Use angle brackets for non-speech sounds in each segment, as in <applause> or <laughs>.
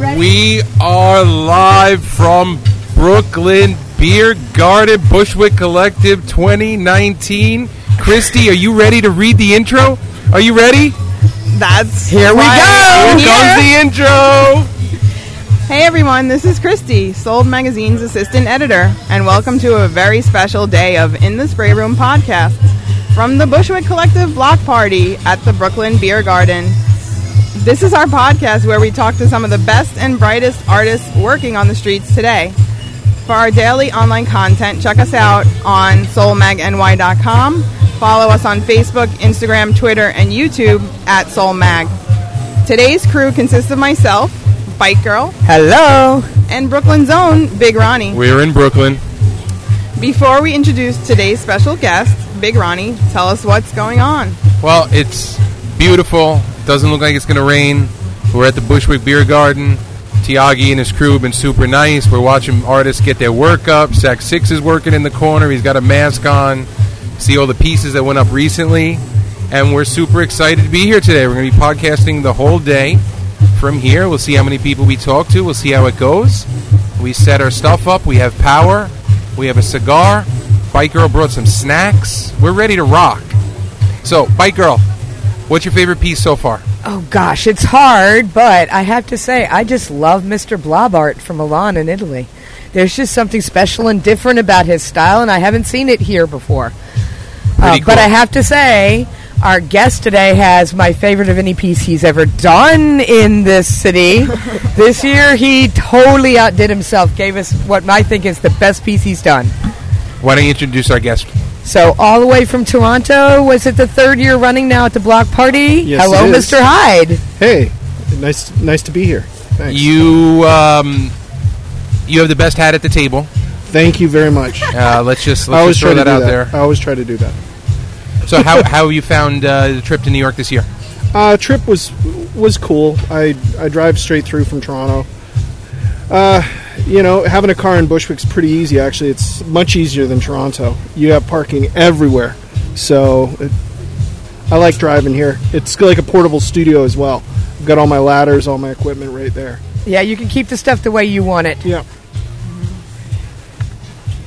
We are live from Brooklyn Beer Garden Bushwick Collective 2019. Christy, are you ready to read the intro? Are you ready? That's Here we go. I'm Here comes the intro. Hey everyone, this is Christy, Sold Magazine's assistant editor, and welcome to a very special day of In the Spray Room podcast from the Bushwick Collective Block Party at the Brooklyn Beer Garden. This is our podcast where we talk to some of the best and brightest artists working on the streets today. For our daily online content, check us out on soulmagny.com. Follow us on Facebook, Instagram, Twitter, and YouTube at soulmag. Today's crew consists of myself, Bike Girl, Hello. and Brooklyn's own Big Ronnie. We're in Brooklyn. Before we introduce today's special guest, Big Ronnie, tell us what's going on. Well, it's beautiful. Doesn't look like it's going to rain. We're at the Bushwick Beer Garden. Tiagi and his crew have been super nice. We're watching artists get their work up. Sack Six is working in the corner. He's got a mask on. See all the pieces that went up recently. And we're super excited to be here today. We're going to be podcasting the whole day from here. We'll see how many people we talk to. We'll see how it goes. We set our stuff up. We have power. We have a cigar. Bike Girl brought some snacks. We're ready to rock. So, Bike Girl, what's your favorite piece so far? Oh gosh, it's hard, but I have to say I just love Mr. Blobart from Milan in Italy. There's just something special and different about his style, and I haven't seen it here before. Uh, Pretty But. I have to say, our guest today has my favorite of any piece he's ever done in this city. <laughs> this year, he totally outdid himself. Gave us what I think is the best piece he's done. Why don't you introduce our guest? So all the way from Toronto, was it the third year running now at the block party? Yes, Hello, it is. Mr. Hydde. Hey, nice, nice to be here. Thanks. You um, you have the best hat at the table. Thank you very much. <laughs> Uh, let's just I let's always just try throw to that do out that. there. I always try to do that. So how <laughs> how have you found uh, the trip to New York this year? Uh, trip was was cool. I I drive straight through from Toronto. Uh, you know, having a car in Bushwick's pretty easy. Actually, it's much easier than Toronto. You have parking everywhere, so it, I like driving here. It's like a portable studio as well. I've got all my ladders, all my equipment right there. Yeah, you can keep the stuff the way you want it. Yeah.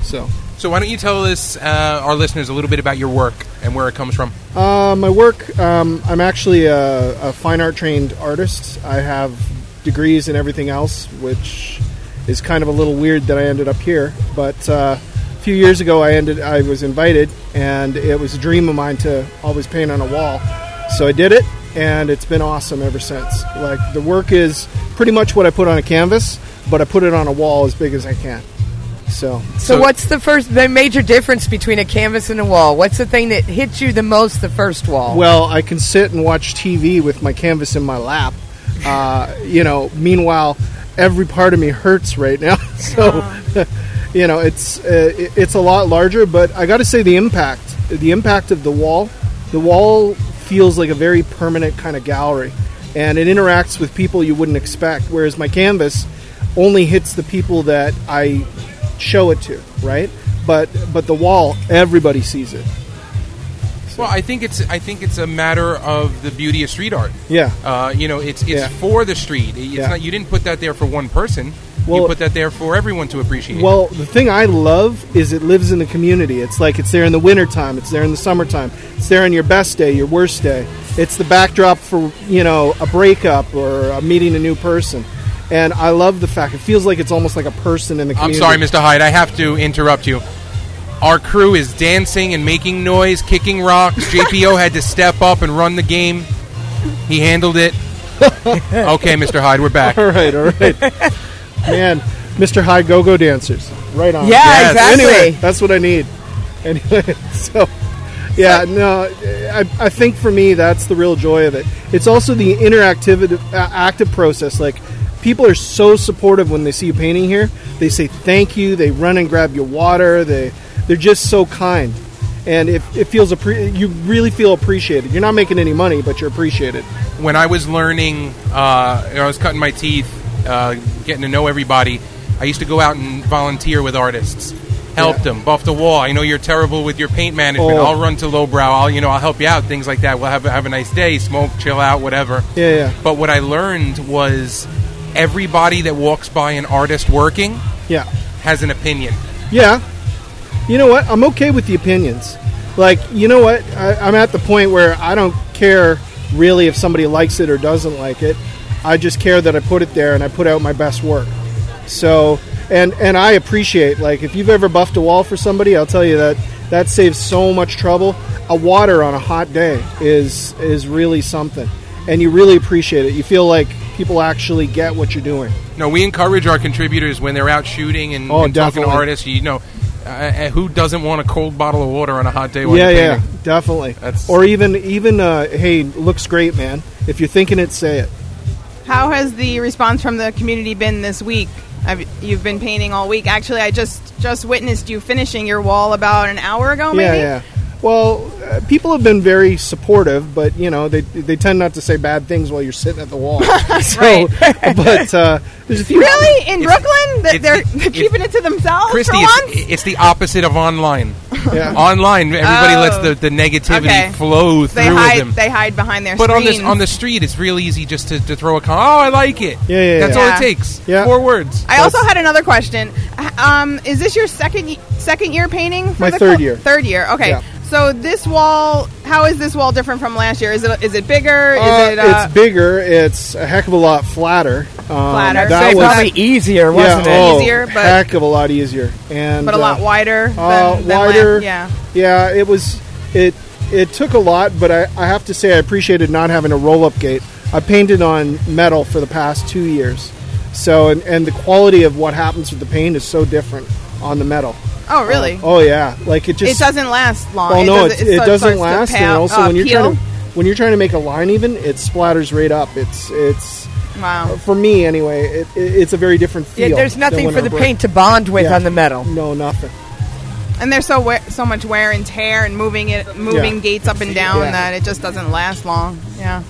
So. So why don't you tell us uh, our listeners a little bit about your work and where it comes from? Uh, my work, um, I'm actually a, a fine art trained artist. I have degrees and everything else, which is kind of a little weird that I ended up here. But uh, a few years ago, I ended, I was invited, and it was a dream of mine to always paint on a wall. So I did it, and it's been awesome ever since. Like the work is pretty much what I put on a canvas, but I put it on a wall as big as I can. So So, So- what's the first, the major difference between a canvas and a wall? What's the thing that hits you the most the first wall? Well, I can sit and watch TV with my canvas in my lap. Uh, you know, meanwhile, every part of me hurts right now. <laughs> So, you know, it's uh, it's a lot larger. But I got to say, the impact, the impact of the wall, the wall feels like a very permanent kind of gallery, and it interacts with people you wouldn't expect. Whereas my canvas only hits the people that I show it to, right? But but the wall, everybody sees it. Well, I think it's I think it's a matter of the beauty of street art. Yeah. Uh, you know, it's it's Yeah. for the street. It's Yeah. not you didn't put that there for one person. Well, you put that there for everyone to appreciate. Well, the thing I love is it lives in the community. It's like it's there in the wintertime, it's there in the summertime, it's there on your best day, your worst day. It's the backdrop for, you know, a breakup or uh, meeting a new person. And I love the fact it feels like it's almost like a person in the I'm community. sorry, Mr. Hydde. I have to interrupt you. Our crew is dancing and making noise, kicking rocks. JPO had to step up and run the game. He handled it. <laughs> Okay, Mr. Hydde, we're back. All right, all right. Man, Mr. Hydde Go-Go Dancers. Right on. Yeah, Yes. exactly. Anyway, that's what I need. Anyway, <laughs> so yeah, no, I, I think for me that's the real joy of it. It's also the interactive, uh, active process. Like people are so supportive when they see you painting here. They say thank you. They run and grab your water. They they're just so kind, and it, it feels appre- you really feel appreciated. You're not making any money, but you're appreciated. when I was learning, uh, I was cutting my teeth, uh, getting to know everybody. I used to go out and volunteer with artists, help Yeah. them, buff the wall. I know you're terrible with your paint management. Oh. I'll run to lowbrow. I'll you know I'll help you out. Things like that. We'll have have a nice day, smoke, chill out, whatever. Yeah, yeah. But what I learned was everybody that walks by an artist working Yeah. has an opinion. Yeah. You know what? I'm okay with the opinions. Like, you know what? I, I'm at the point where I don't care really if somebody likes it or doesn't like it. I just care that I put it there and I put out my best work. So, and and I appreciate like if you've ever buffed a wall for somebody, I'll tell you that that saves so much trouble. A water on a hot day is is really something, and you really appreciate it. You feel like people actually get what you're doing. No, we encourage our contributors when they're out shooting and, Oh, and talking to artists. You know, uh, uh, who doesn't want a cold bottle of water on a hot day? While yeah, you're yeah, painting? definitely. That's- or even even uh, hey, looks great, man. If you're thinking it, say it. How has the response from the community been this week? Have, you've been painting all week. Actually, I just just witnessed you finishing your wall about an hour ago. Maybe. Yeah, yeah. Well, uh, people have been very supportive, but you know they they tend not to say bad things while you're sitting at the wall. <laughs> <laughs> so, Right. but uh, there's a few. Really, in Brooklyn, that it's- they're, it's- they're keeping it to themselves Christy, for once. it's, it's the opposite of online. <laughs> Yeah. Online, everybody Oh. lets the, the negativity Okay. flow They through hide. them. They hide behind their But on screens. the on the street, it's real easy just to, to throw a comment. Oh, I like it. Yeah, yeah, That's yeah. all Yeah. it takes. Yeah. Four words. I also had another question. Um, is this your second second year painting? For My the third col- year. Third year. Okay. Yeah. So this wall, how is this wall different from last year? Is it is it bigger? Is Uh, it uh, it's bigger. It's a heck of a lot flatter. Um, Flatter. That So was probably easier, wasn't yeah, it? oh, Easier, but- heck of a lot easier, and but a lot uh, wider? Than, uh, than wider. last- yeah. Yeah, it was. It it took a lot, but I, I have to say I appreciated not having a roll up gate. I painted on metal for the past two years, so and, and the quality of what happens with the paint is so different on the metal. Oh, really? Oh yeah, like it just. it doesn't last long. Oh no, it, doesn't- it so- doesn't starts to last, and also uh, when you're peel? trying to when you're trying to make a line even, it splatters right up. It's it's Wow. for me anyway. It, it, it's a very different feel. Yeah, there's nothing for the break. paint to bond with Yeah. on the metal. No, nothing. And there's so wear, so much wear and tear and moving it, moving Yeah. gates up and down Yeah. that it just doesn't last long. Yeah.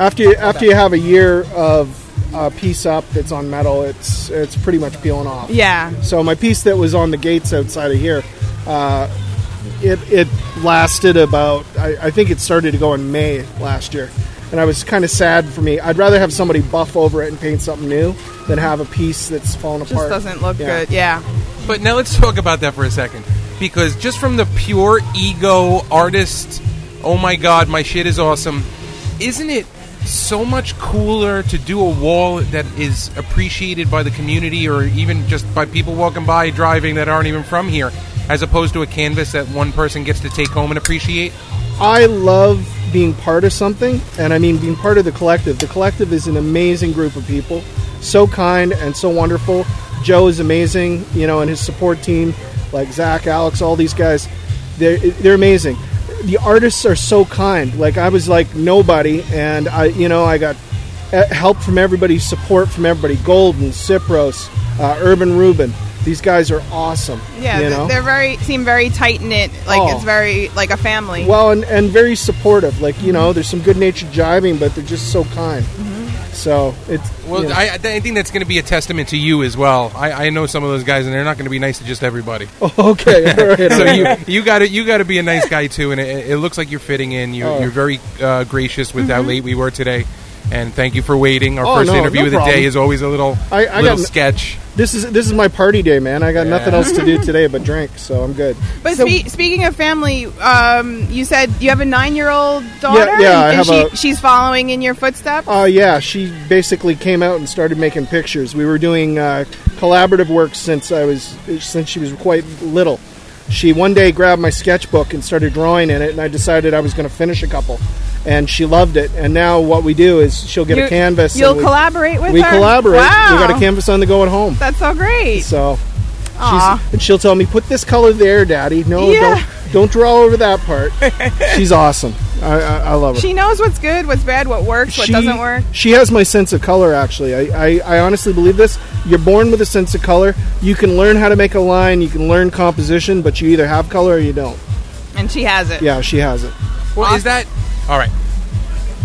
After you, after you have a year of a piece up that's on metal, it's it's pretty much peeling off. Yeah. So my piece that was on the gates outside of here, uh, it it lasted about I, I think it started to go in May last year, and I was kind of sad for me. I'd rather have somebody buff over it and paint something new than have a piece that's falling Just apart. doesn't look Yeah. good. Yeah. But now let's talk about that for a second. Because just from the pure ego artist, oh my god, my shit is awesome, isn't it so much cooler to do a wall that is appreciated by the community or even just by people walking by, driving that aren't even from here, as opposed to a canvas that one person gets to take home and appreciate? I love being part of something, and I mean being part of the collective. The collective is an amazing group of people, so kind and so wonderful. Joe is amazing, you know, and his support team, like Zach, Alex, all these guys, they're they're amazing. The artists are so kind. Like I was like nobody, and I, you know, I got uh, help from everybody, support from everybody. Golden, Sipros, uh, Urban Rubin. These guys are awesome. Yeah. you know? They're very seem very tight knit. Like Oh. it's very like a family. Well, and, and very supportive. Like you know, there's some good natured jiving, but they're just so kind. So it's Well, you know. I, I think that's going to be a testament to you as well. I, I know some of those guys, and they're not going to be nice to just everybody. <laughs> okay. <laughs> Right, so you you got to you got to be a nice guy too, and it, it looks like you're fitting in. You're, Oh. you're very uh, gracious with how late we were today, and thank you for waiting. Our Oh, first no, interview no of the problem. day is always a little I- I little got sketch. This is this is my party day, man. I got nothing else to do <laughs> today but drink, so I'm good. But So- spe- speaking of family, um, you said you have a nine-year-old daughter, yeah, I and have she, a- she's following in your footsteps. Uh, yeah, she basically came out and started making pictures. We were doing uh, collaborative work since I was since she was quite little. She one day grabbed my sketchbook and started drawing in it, and I decided I was going to finish a couple. And she loved it. And now what we do is she'll get You- a canvas. You'll we, collaborate with we her. We collaborate. Wow. We got a canvas on the go at home. That's so great. So and she'll tell me, "Put this color there, Daddy. No, Yeah. don't don't draw over that part." <laughs> she's awesome. I, I, I love her. She knows what's good, what's bad, what works, what she, doesn't work. She has my sense of color. Actually, I, I, I honestly believe this. You're born with a sense of color. You can learn how to make a line. You can learn composition, but you either have color or you don't. And she has it. Yeah, she has it. Well, is that all right?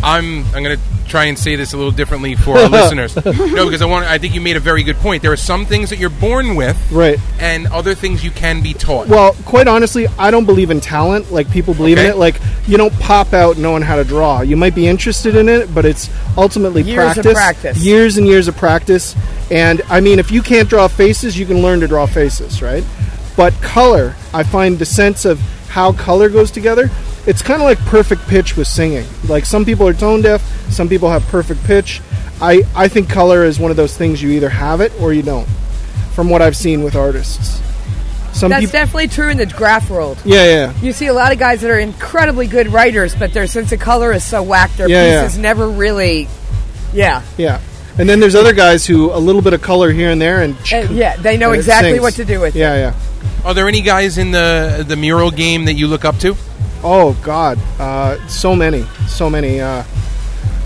I'm I'm going to try and say this a little differently for our <laughs> listeners. No, because I want. I think you made a very good point. There are some things that you're born with, Right. and other things you can be taught. Well, quite honestly, I don't believe in talent like people believe Okay. in it. Like you don't pop out knowing how to draw. You might be interested in it, but it's ultimately Years of practice. practice. Years and years of practice. And I mean, if you can't draw faces, you can learn to draw faces, right? But color, I find the sense of how color goes together. It's kind of like perfect pitch with singing. Like some people are tone deaf, some people have perfect pitch. I, I think color is one of those things you either have it or you don't. From what I've seen with artists, some That's people, definitely true in the graff world. yeah, yeah. You see a lot of guys that are incredibly good writers, but their sense of color is so whacked. Their Yeah, yeah. pieces never really. Yeah. Yeah. And then there's other guys who a little bit of color here and there and Uh, yeah, they know exactly sings. what to do with it. Yeah, yeah. Are there any guys in the the mural game that you look up to? Oh God, uh, so many, so many. Uh,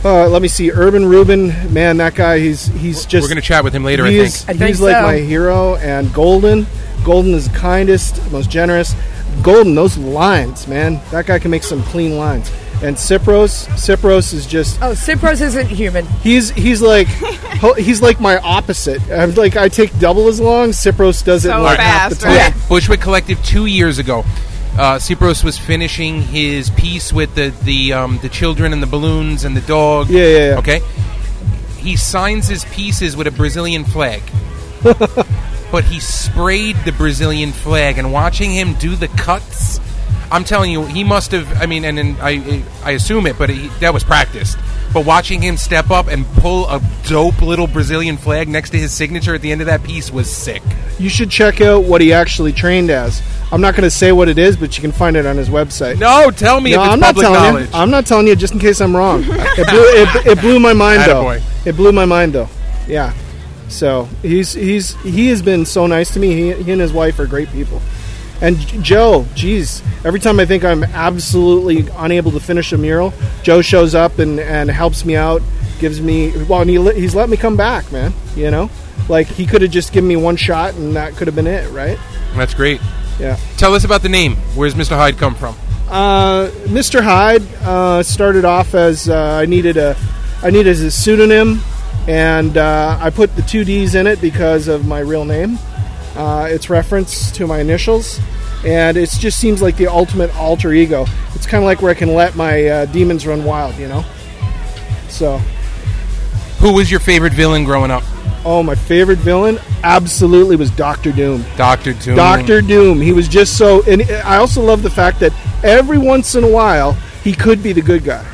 uh, let me see, Urban Rubin, man, that guy, he's he's just We're going to chat with him later. I he's, think. I think he's like my hero. And Golden, Golden is the kindest, most generous. Golden, those lines, man, that guy can make some clean lines. And Sipros, Sipros is just Oh, Sipros isn't human. he's he's like <laughs> he's like my opposite. I'm like I take double as long. Sipros does it So in like half the fast, time. right? Yeah. Bushwick Collective two years ago. Uh, Sipros was finishing his piece with the the um, the children and the balloons and the dog. Yeah, yeah, yeah. Okay. He signs his pieces with a Brazilian flag. <laughs> but he sprayed the Brazilian flag, and watching him do the cuts, I'm telling you, he must have. I mean, and, and I I assume it, but he, that was practiced. But watching him step up and pull a dope little Brazilian flag next to his signature at the end of that piece was sick. You should check out what he actually trained as. I'm not going to say what it is, but you can find it on his website. No, tell me No, if it's I'm not public telling knowledge. you. I'm not telling you just in case I'm wrong. <laughs> it, blew, it, it blew my mind though. It blew my mind though. Yeah. So he's he's he has been so nice to me. He, he and his wife are great people. And Joe, geez, every time I think I'm absolutely unable to finish a mural, Joe shows up and, and helps me out, gives me well, and he, he's let me come back, man. You know, like he could have just given me one shot and that could have been it, right? That's great. Yeah. Tell us about the name. Where's Mr. Hydde come from? Uh, Mr. Hydde uh, started off as uh, I needed a I needed a pseudonym, and uh, I put the two D's in it because of my real name. Uh, it's reference to my initials, and it just seems like the ultimate alter ego. It's kind of like where I can let my uh, demons run wild, you know. So, Who was your favorite villain growing up? oh, my favorite villain absolutely was Doctor Doom. Doctor Doom. Doctor Doom. He was just so, and I also love the fact that every once in a while he could be the good guy.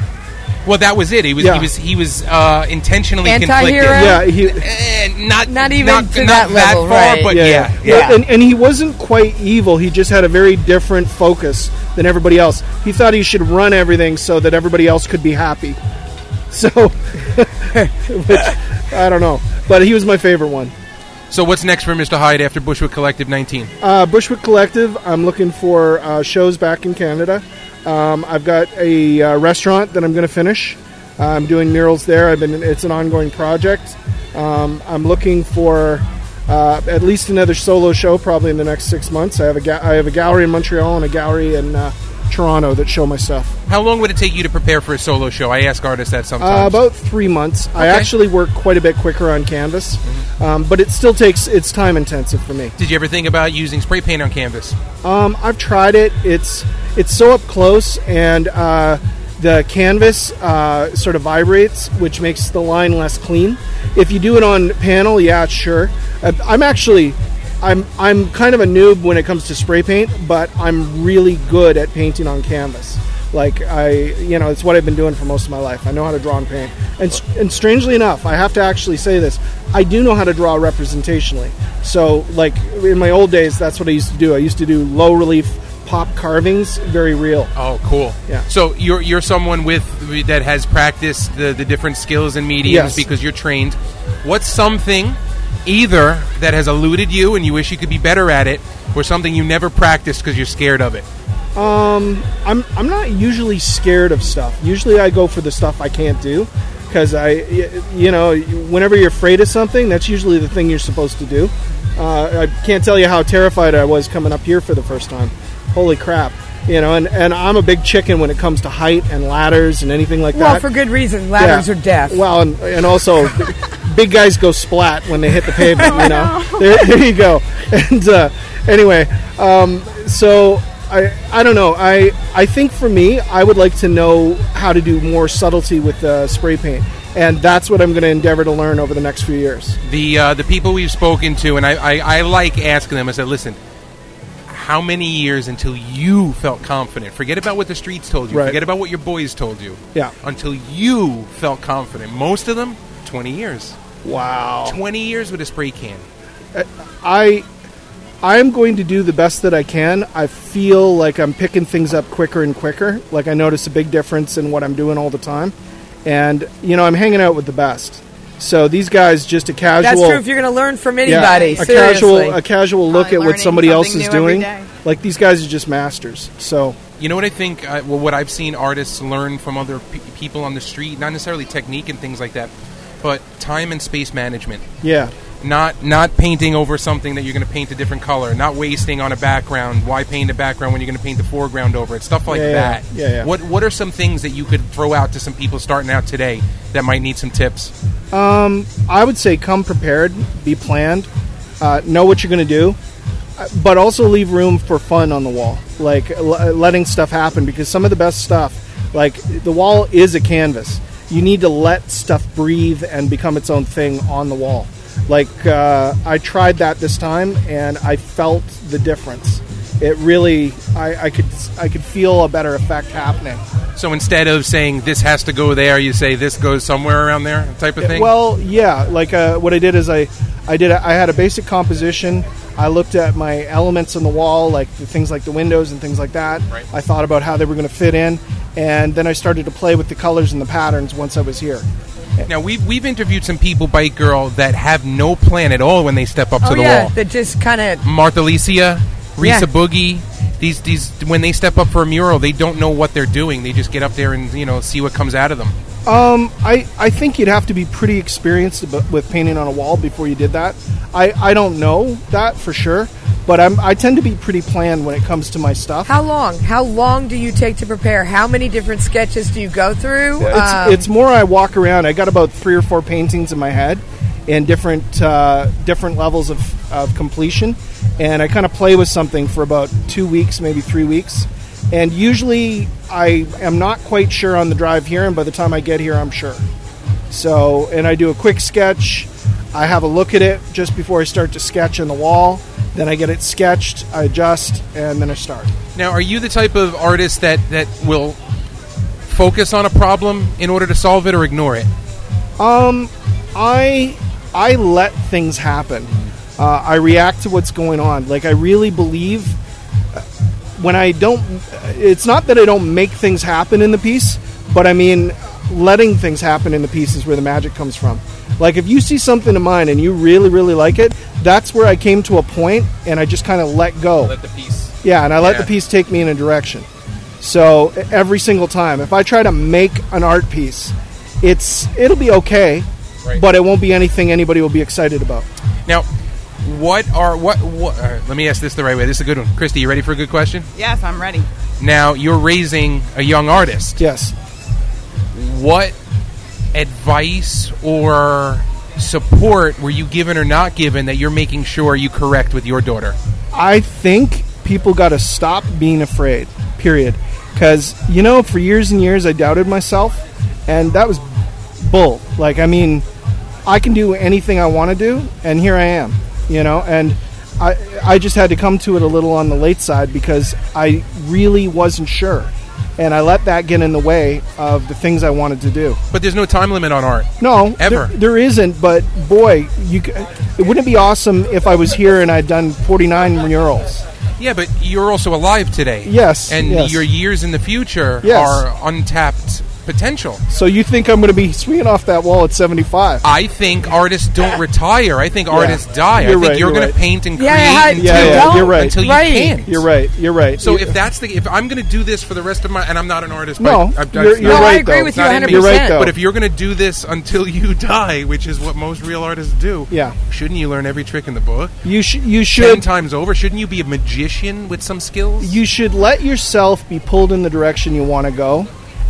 Well, that was it. He was Yeah. he was he was uh, intentionally Anti-hero? conflicted. Yeah, he. Eh, not Not even not, to not that level, far, right. but yeah, yeah, yeah. yeah. And, and he wasn't quite evil. He just had a very different focus than everybody else. He thought he should run everything so that everybody else could be happy. <laughs> So, <laughs> which I don't know, but he was my favorite one. So what's next for Mr. Hydde after Bushwick Collective 19? Uh, Bushwick Collective. I'm looking for uh, shows back in Canada. Um, I've got a uh, restaurant that I'm going to finish. Uh, I'm doing murals there. I've been. It's an ongoing project. Um, I'm looking for uh, at least another solo show, probably in the next six months. I have a ga- I have a gallery in Montreal and a gallery in uh, Toronto that show my stuff. How long would it take you to prepare for a solo show? I ask artists that Uh, sometimes. about three months. I actually work quite a bit quicker on canvas, um, but it still takes. It's time intensive for me. Did you ever think about using spray paint on canvas? Um, I've tried it. It's it's so up close, and uh, the canvas uh, sort of vibrates, which makes the line less clean. If you do it on panel, yeah, sure. Uh, I'm actually. I'm, I'm kind of a noob when it comes to spray paint, but I'm really good at painting on canvas. Like I, you know, it's what I've been doing for most of my life. I know how to draw and paint, and and strangely enough, I have to actually say this: I do know how to draw representationally. So, like in my old days, that's what I used to do. I used to do low relief pop carvings, very real. Oh, cool. Yeah. So you're you're someone with that has practiced the, the different skills and mediums Yes. because you're trained. What's something either that has eluded you and you wish you could be better at it, or something you never practiced because you're scared of it? I'm I'm not usually scared of stuff. Usually, I go for the stuff I can't do because I, you know, whenever you're afraid of something, that's usually the thing you're supposed to do. Uh, I can't tell you how terrified I was coming up here for the first time. Holy crap! You know, and, and I'm a big chicken when it comes to height and ladders and anything like Well, that. Well, for good reason. Ladders Yeah. are death. Well, and, and also, <laughs> big guys go splat when they hit the pavement. <laughs> You know, <laughs> there, there you go. <laughs> And uh, anyway, um, so I I don't know. I I think for me, I would like to know how to do more subtlety with uh, spray paint, and that's what I'm going to endeavor to learn over the next few years. the uh, the people we've spoken to, and I, I, I like asking them. I said, listen, how many years until you felt confident? Forget about what the streets told you. Right. Forget about what your boys told you. Yeah. Until you felt confident. Most of them, twenty years. Wow. Twenty years with a spray can. I I am going to do the best that I can. I feel like I'm picking things up quicker and quicker. Like I notice a big difference in what I'm doing all the time. And you know, I'm hanging out with the best. So these guys just a casual That's true if you're going to learn from yeah, anybody. a seriously. casual a casual look Probably at what somebody else is doing. Like these guys are just masters. So You know what I think? Uh, well, what I've seen artists learn from other pe- people on the street, not necessarily technique and things like that, but time and space management. yeah. Not not painting over something that you're going to paint a different color. Not wasting on a background. Why paint a background when you're going to paint the foreground over it? Stuff like Yeah, yeah. that. Yeah, yeah. What What are some things that you could throw out to some people starting out today that might need some tips? Um, I would say come prepared, be planned, uh, know what you're going to do, uh, but also leave room for fun on the wall, like l- letting stuff happen. Because some of the best stuff, like the wall, is a canvas. You need to let stuff breathe and become its own thing on the wall. Like uh, I tried that this time, and I felt the difference. It really, I, I could, I could feel a better effect happening. So instead of saying this has to go there, you say this goes somewhere around there, type of thing. Well, yeah. Like uh, what I did is I, I did. A, I had a basic composition. I looked at my elements on the wall, like the things like the windows and things like that. Right. I thought about how they were going to fit in, and then I started to play with the colors and the patterns once I was here. now we've we've interviewed some people, bike girl, that have no plan at all when they step up Oh, to the yeah. wall. That just kind of. Marthalicia, Risa Yeah. Boogie. These these when they step up for a mural, they don't know what they're doing. They just get up there and you know see what comes out of them. Um, I, I think you'd have to be pretty experienced with painting on a wall before you did that. I, I don't know that for sure, but I'm, I tend to be pretty planned when it comes to my stuff. How long? How long do you take to prepare? How many different sketches do you go through? It's, Um, it's more I walk around. I got about three or four paintings in my head, in different uh, different levels of, of completion, and I kind of play with something for about two weeks, maybe three weeks. And usually, I am not quite sure on the drive here, and by the time I get here, I'm sure. So, and I do a quick sketch. I have a look at it just before I start to sketch in the wall. Then I get it sketched, I adjust, and then I start. Now, are you the type of artist that that will focus on a problem in order to solve it or ignore it? Um, I I let things happen. Uh, I react to what's going on. Like I really believe uh, when I don't. It's not that I don't make things happen in the piece, but I mean letting things happen in the piece is where the magic comes from. Like if you see something of mine and you really really like it, that's where I came to a point and I just kind of let go. Let the piece. Yeah, and I let Yeah. the piece take me in a direction. So every single time, if I try to make an art piece, it's it'll be okay, Right. but it won't be anything anybody will be excited about. Now, what are what? what all right, let me ask this the right way. This is a good one, Christy. You ready for a good question? Yes, I'm ready. Now, you're raising a young artist. Yes. What advice or support were you given or not given that you're making sure you correct with your daughter? I think people got to stop being afraid. Period. Because you know, for years and years, I doubted myself, and that was bull. Like, I mean, I can do anything I want to do, and here I am. You know, and I I just had to come to it a little on the late side because I really wasn't sure, and I let that get in the way of the things I wanted to do. But there's no time limit on art. No, Ever. there, there isn't. But boy, you it wouldn't be awesome if I was here and I'd done 49 murals. Yeah, but you're also alive today. Yes, And yes. your years in the future Yes. are untapped potential. So you think I'm going to be swinging off that wall at 75? I think artists don't retire. I think artists die. I You're think right, you're you're going to paint and Yeah, create how- until, Yeah, yeah, you're right. until you Right. can't. You're right. You're right. So You- if that's the if I'm going to do this for the rest of my and I'm not an artist, No, but I, I, you're- it's you're not- no, I right, agree though. with you Not in 100. me. You're right, though. But if you're going to do this until you <laughs> die, which is what most real artists do, Yeah. shouldn't you learn every trick in the book you should you ten should times over? Shouldn't you be a magician with some skills? you should let yourself be pulled in the direction you want to go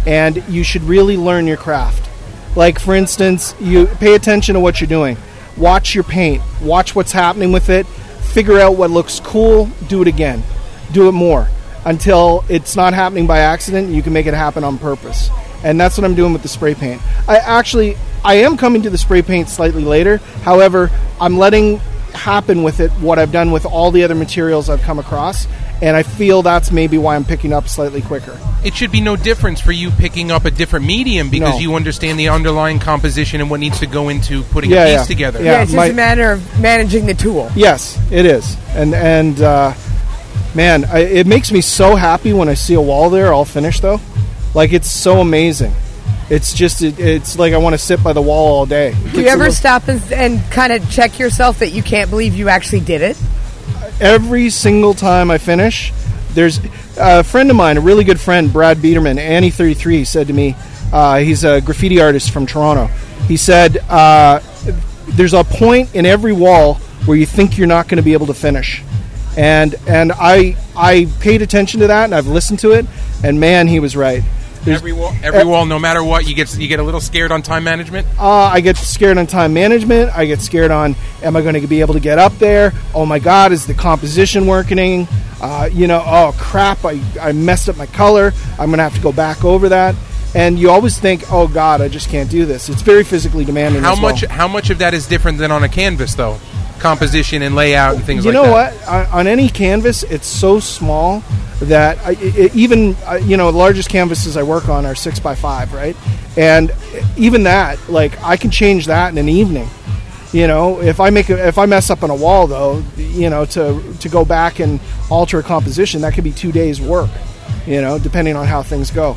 and you should really learn your craft. Like for instance you pay attention to what you're doing. Watch your paint. Watch what's happening with it. Figure out what looks cool. Do it again. Do it more. Until it's not happening by accident you can make it happen on purpose. And that's what i'm doing with the spray paint. I actually i am coming to the spray paint slightly later. However i'm letting happen with it what I've done with all the other materials I've come across, and I feel that's maybe why I'm picking up slightly quicker. it should be no difference for you picking up a different medium because No. you understand the underlying composition and what needs to go into putting Yeah, a piece yeah. together. Yeah, Yeah, it's just my- a matter of managing the tool. Yes, it is, and and uh, man, I, it makes me so happy when I see a wall there all finished though. Like it's so amazing. It's just it, it's like I want to sit by the wall all day. Do you ever stop and, and kind of check yourself that you can't believe you actually did it? Every single time I finish, there's a friend of mine, a really good friend, Brad Biederman, Annie33, said to me, uh, he's a graffiti artist from Toronto. He said, uh, There's a point in every wall where you think you're not going to be able to finish. And and I I paid attention to that and I've listened to it and man he was right. Every wall, every wall, no matter what, you get you get a little scared on time management. uh, I get scared on time management. I get scared on, am I going to be able to get up there? Oh my God, is the composition working? Uh, you know, oh crap, I, I messed up my color. I'm going to have to go back over that. And you always think, oh God, I just can't do this. It's very physically demanding. How as well. much how much of that is different than on a canvas though? Composition and layout and things like that. you like know that. what? On any canvas, it's so small that I, it, even uh, you know the largest canvases I work on are six by five, right? And even that, like I can change that in an evening. You know, if I make a, if I mess up on a wall though, you know, to to go back and alter a composition, that could be two days work. You know, depending on how things go.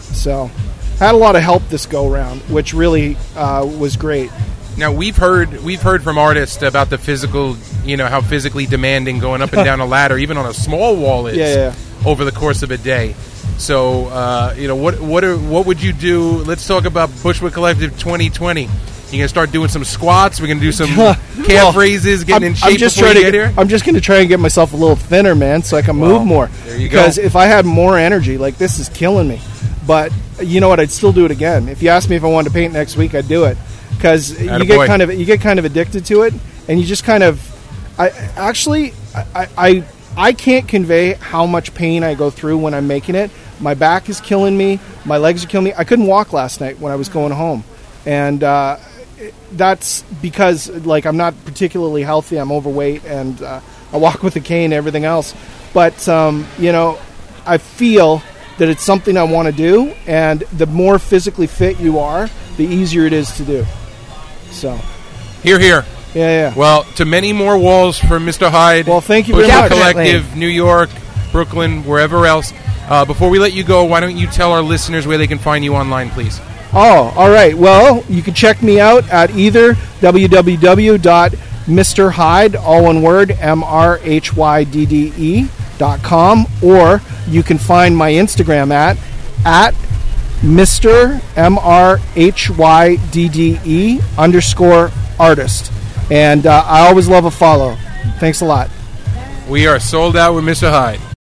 So, I had a lot of help this go round, which really uh, was great. Now we've heard we've heard from artists about the physical, you know, how physically demanding going up and down a ladder, even on a small wall, is Yeah, yeah. over the course of a day. So, uh, you know, what what are, what would you do? Let's talk about Bushwick Collective 2020. You gonna start doing some squats? We're gonna do some <laughs> calf Well, raises, getting I'm, in shape I'm just before trying you to get here. I'm just going to try and get myself a little thinner, man, so I can Well, move more. there you go. because if I had more energy, like this is killing me. But you know what? I'd still do it again. If you asked me if I wanted to paint next week, I'd do it because you get kind of you get kind of addicted to it, and you just kind of. I actually I, I I can't convey how much pain I go through when I'm making it. My back is killing me. My legs are killing me. I couldn't walk last night when I was going home, and. Uh, that's because like I'm not particularly healthy. I'm overweight, and uh, I walk with a cane and everything else. But um, you know, I feel that it's something I want to do, and the more physically fit you are, the easier it is to do. So, Here, here. yeah, yeah. Well, to many more walls for Mr. Hydde. Well, thank you very Bushwick much. Collective, New York, Brooklyn, wherever else. Uh, before we let you go, why don't you tell our listeners where they can find you online, please? Oh, all right. Well, you can check me out at either www.mrhyde, all one word, M R H Y D D E com, or you can find my Instagram at at Mr. M R H Y D D E underscore artist. And uh, I always love a follow. Thanks a lot. We are sold out with Mr. Hydde.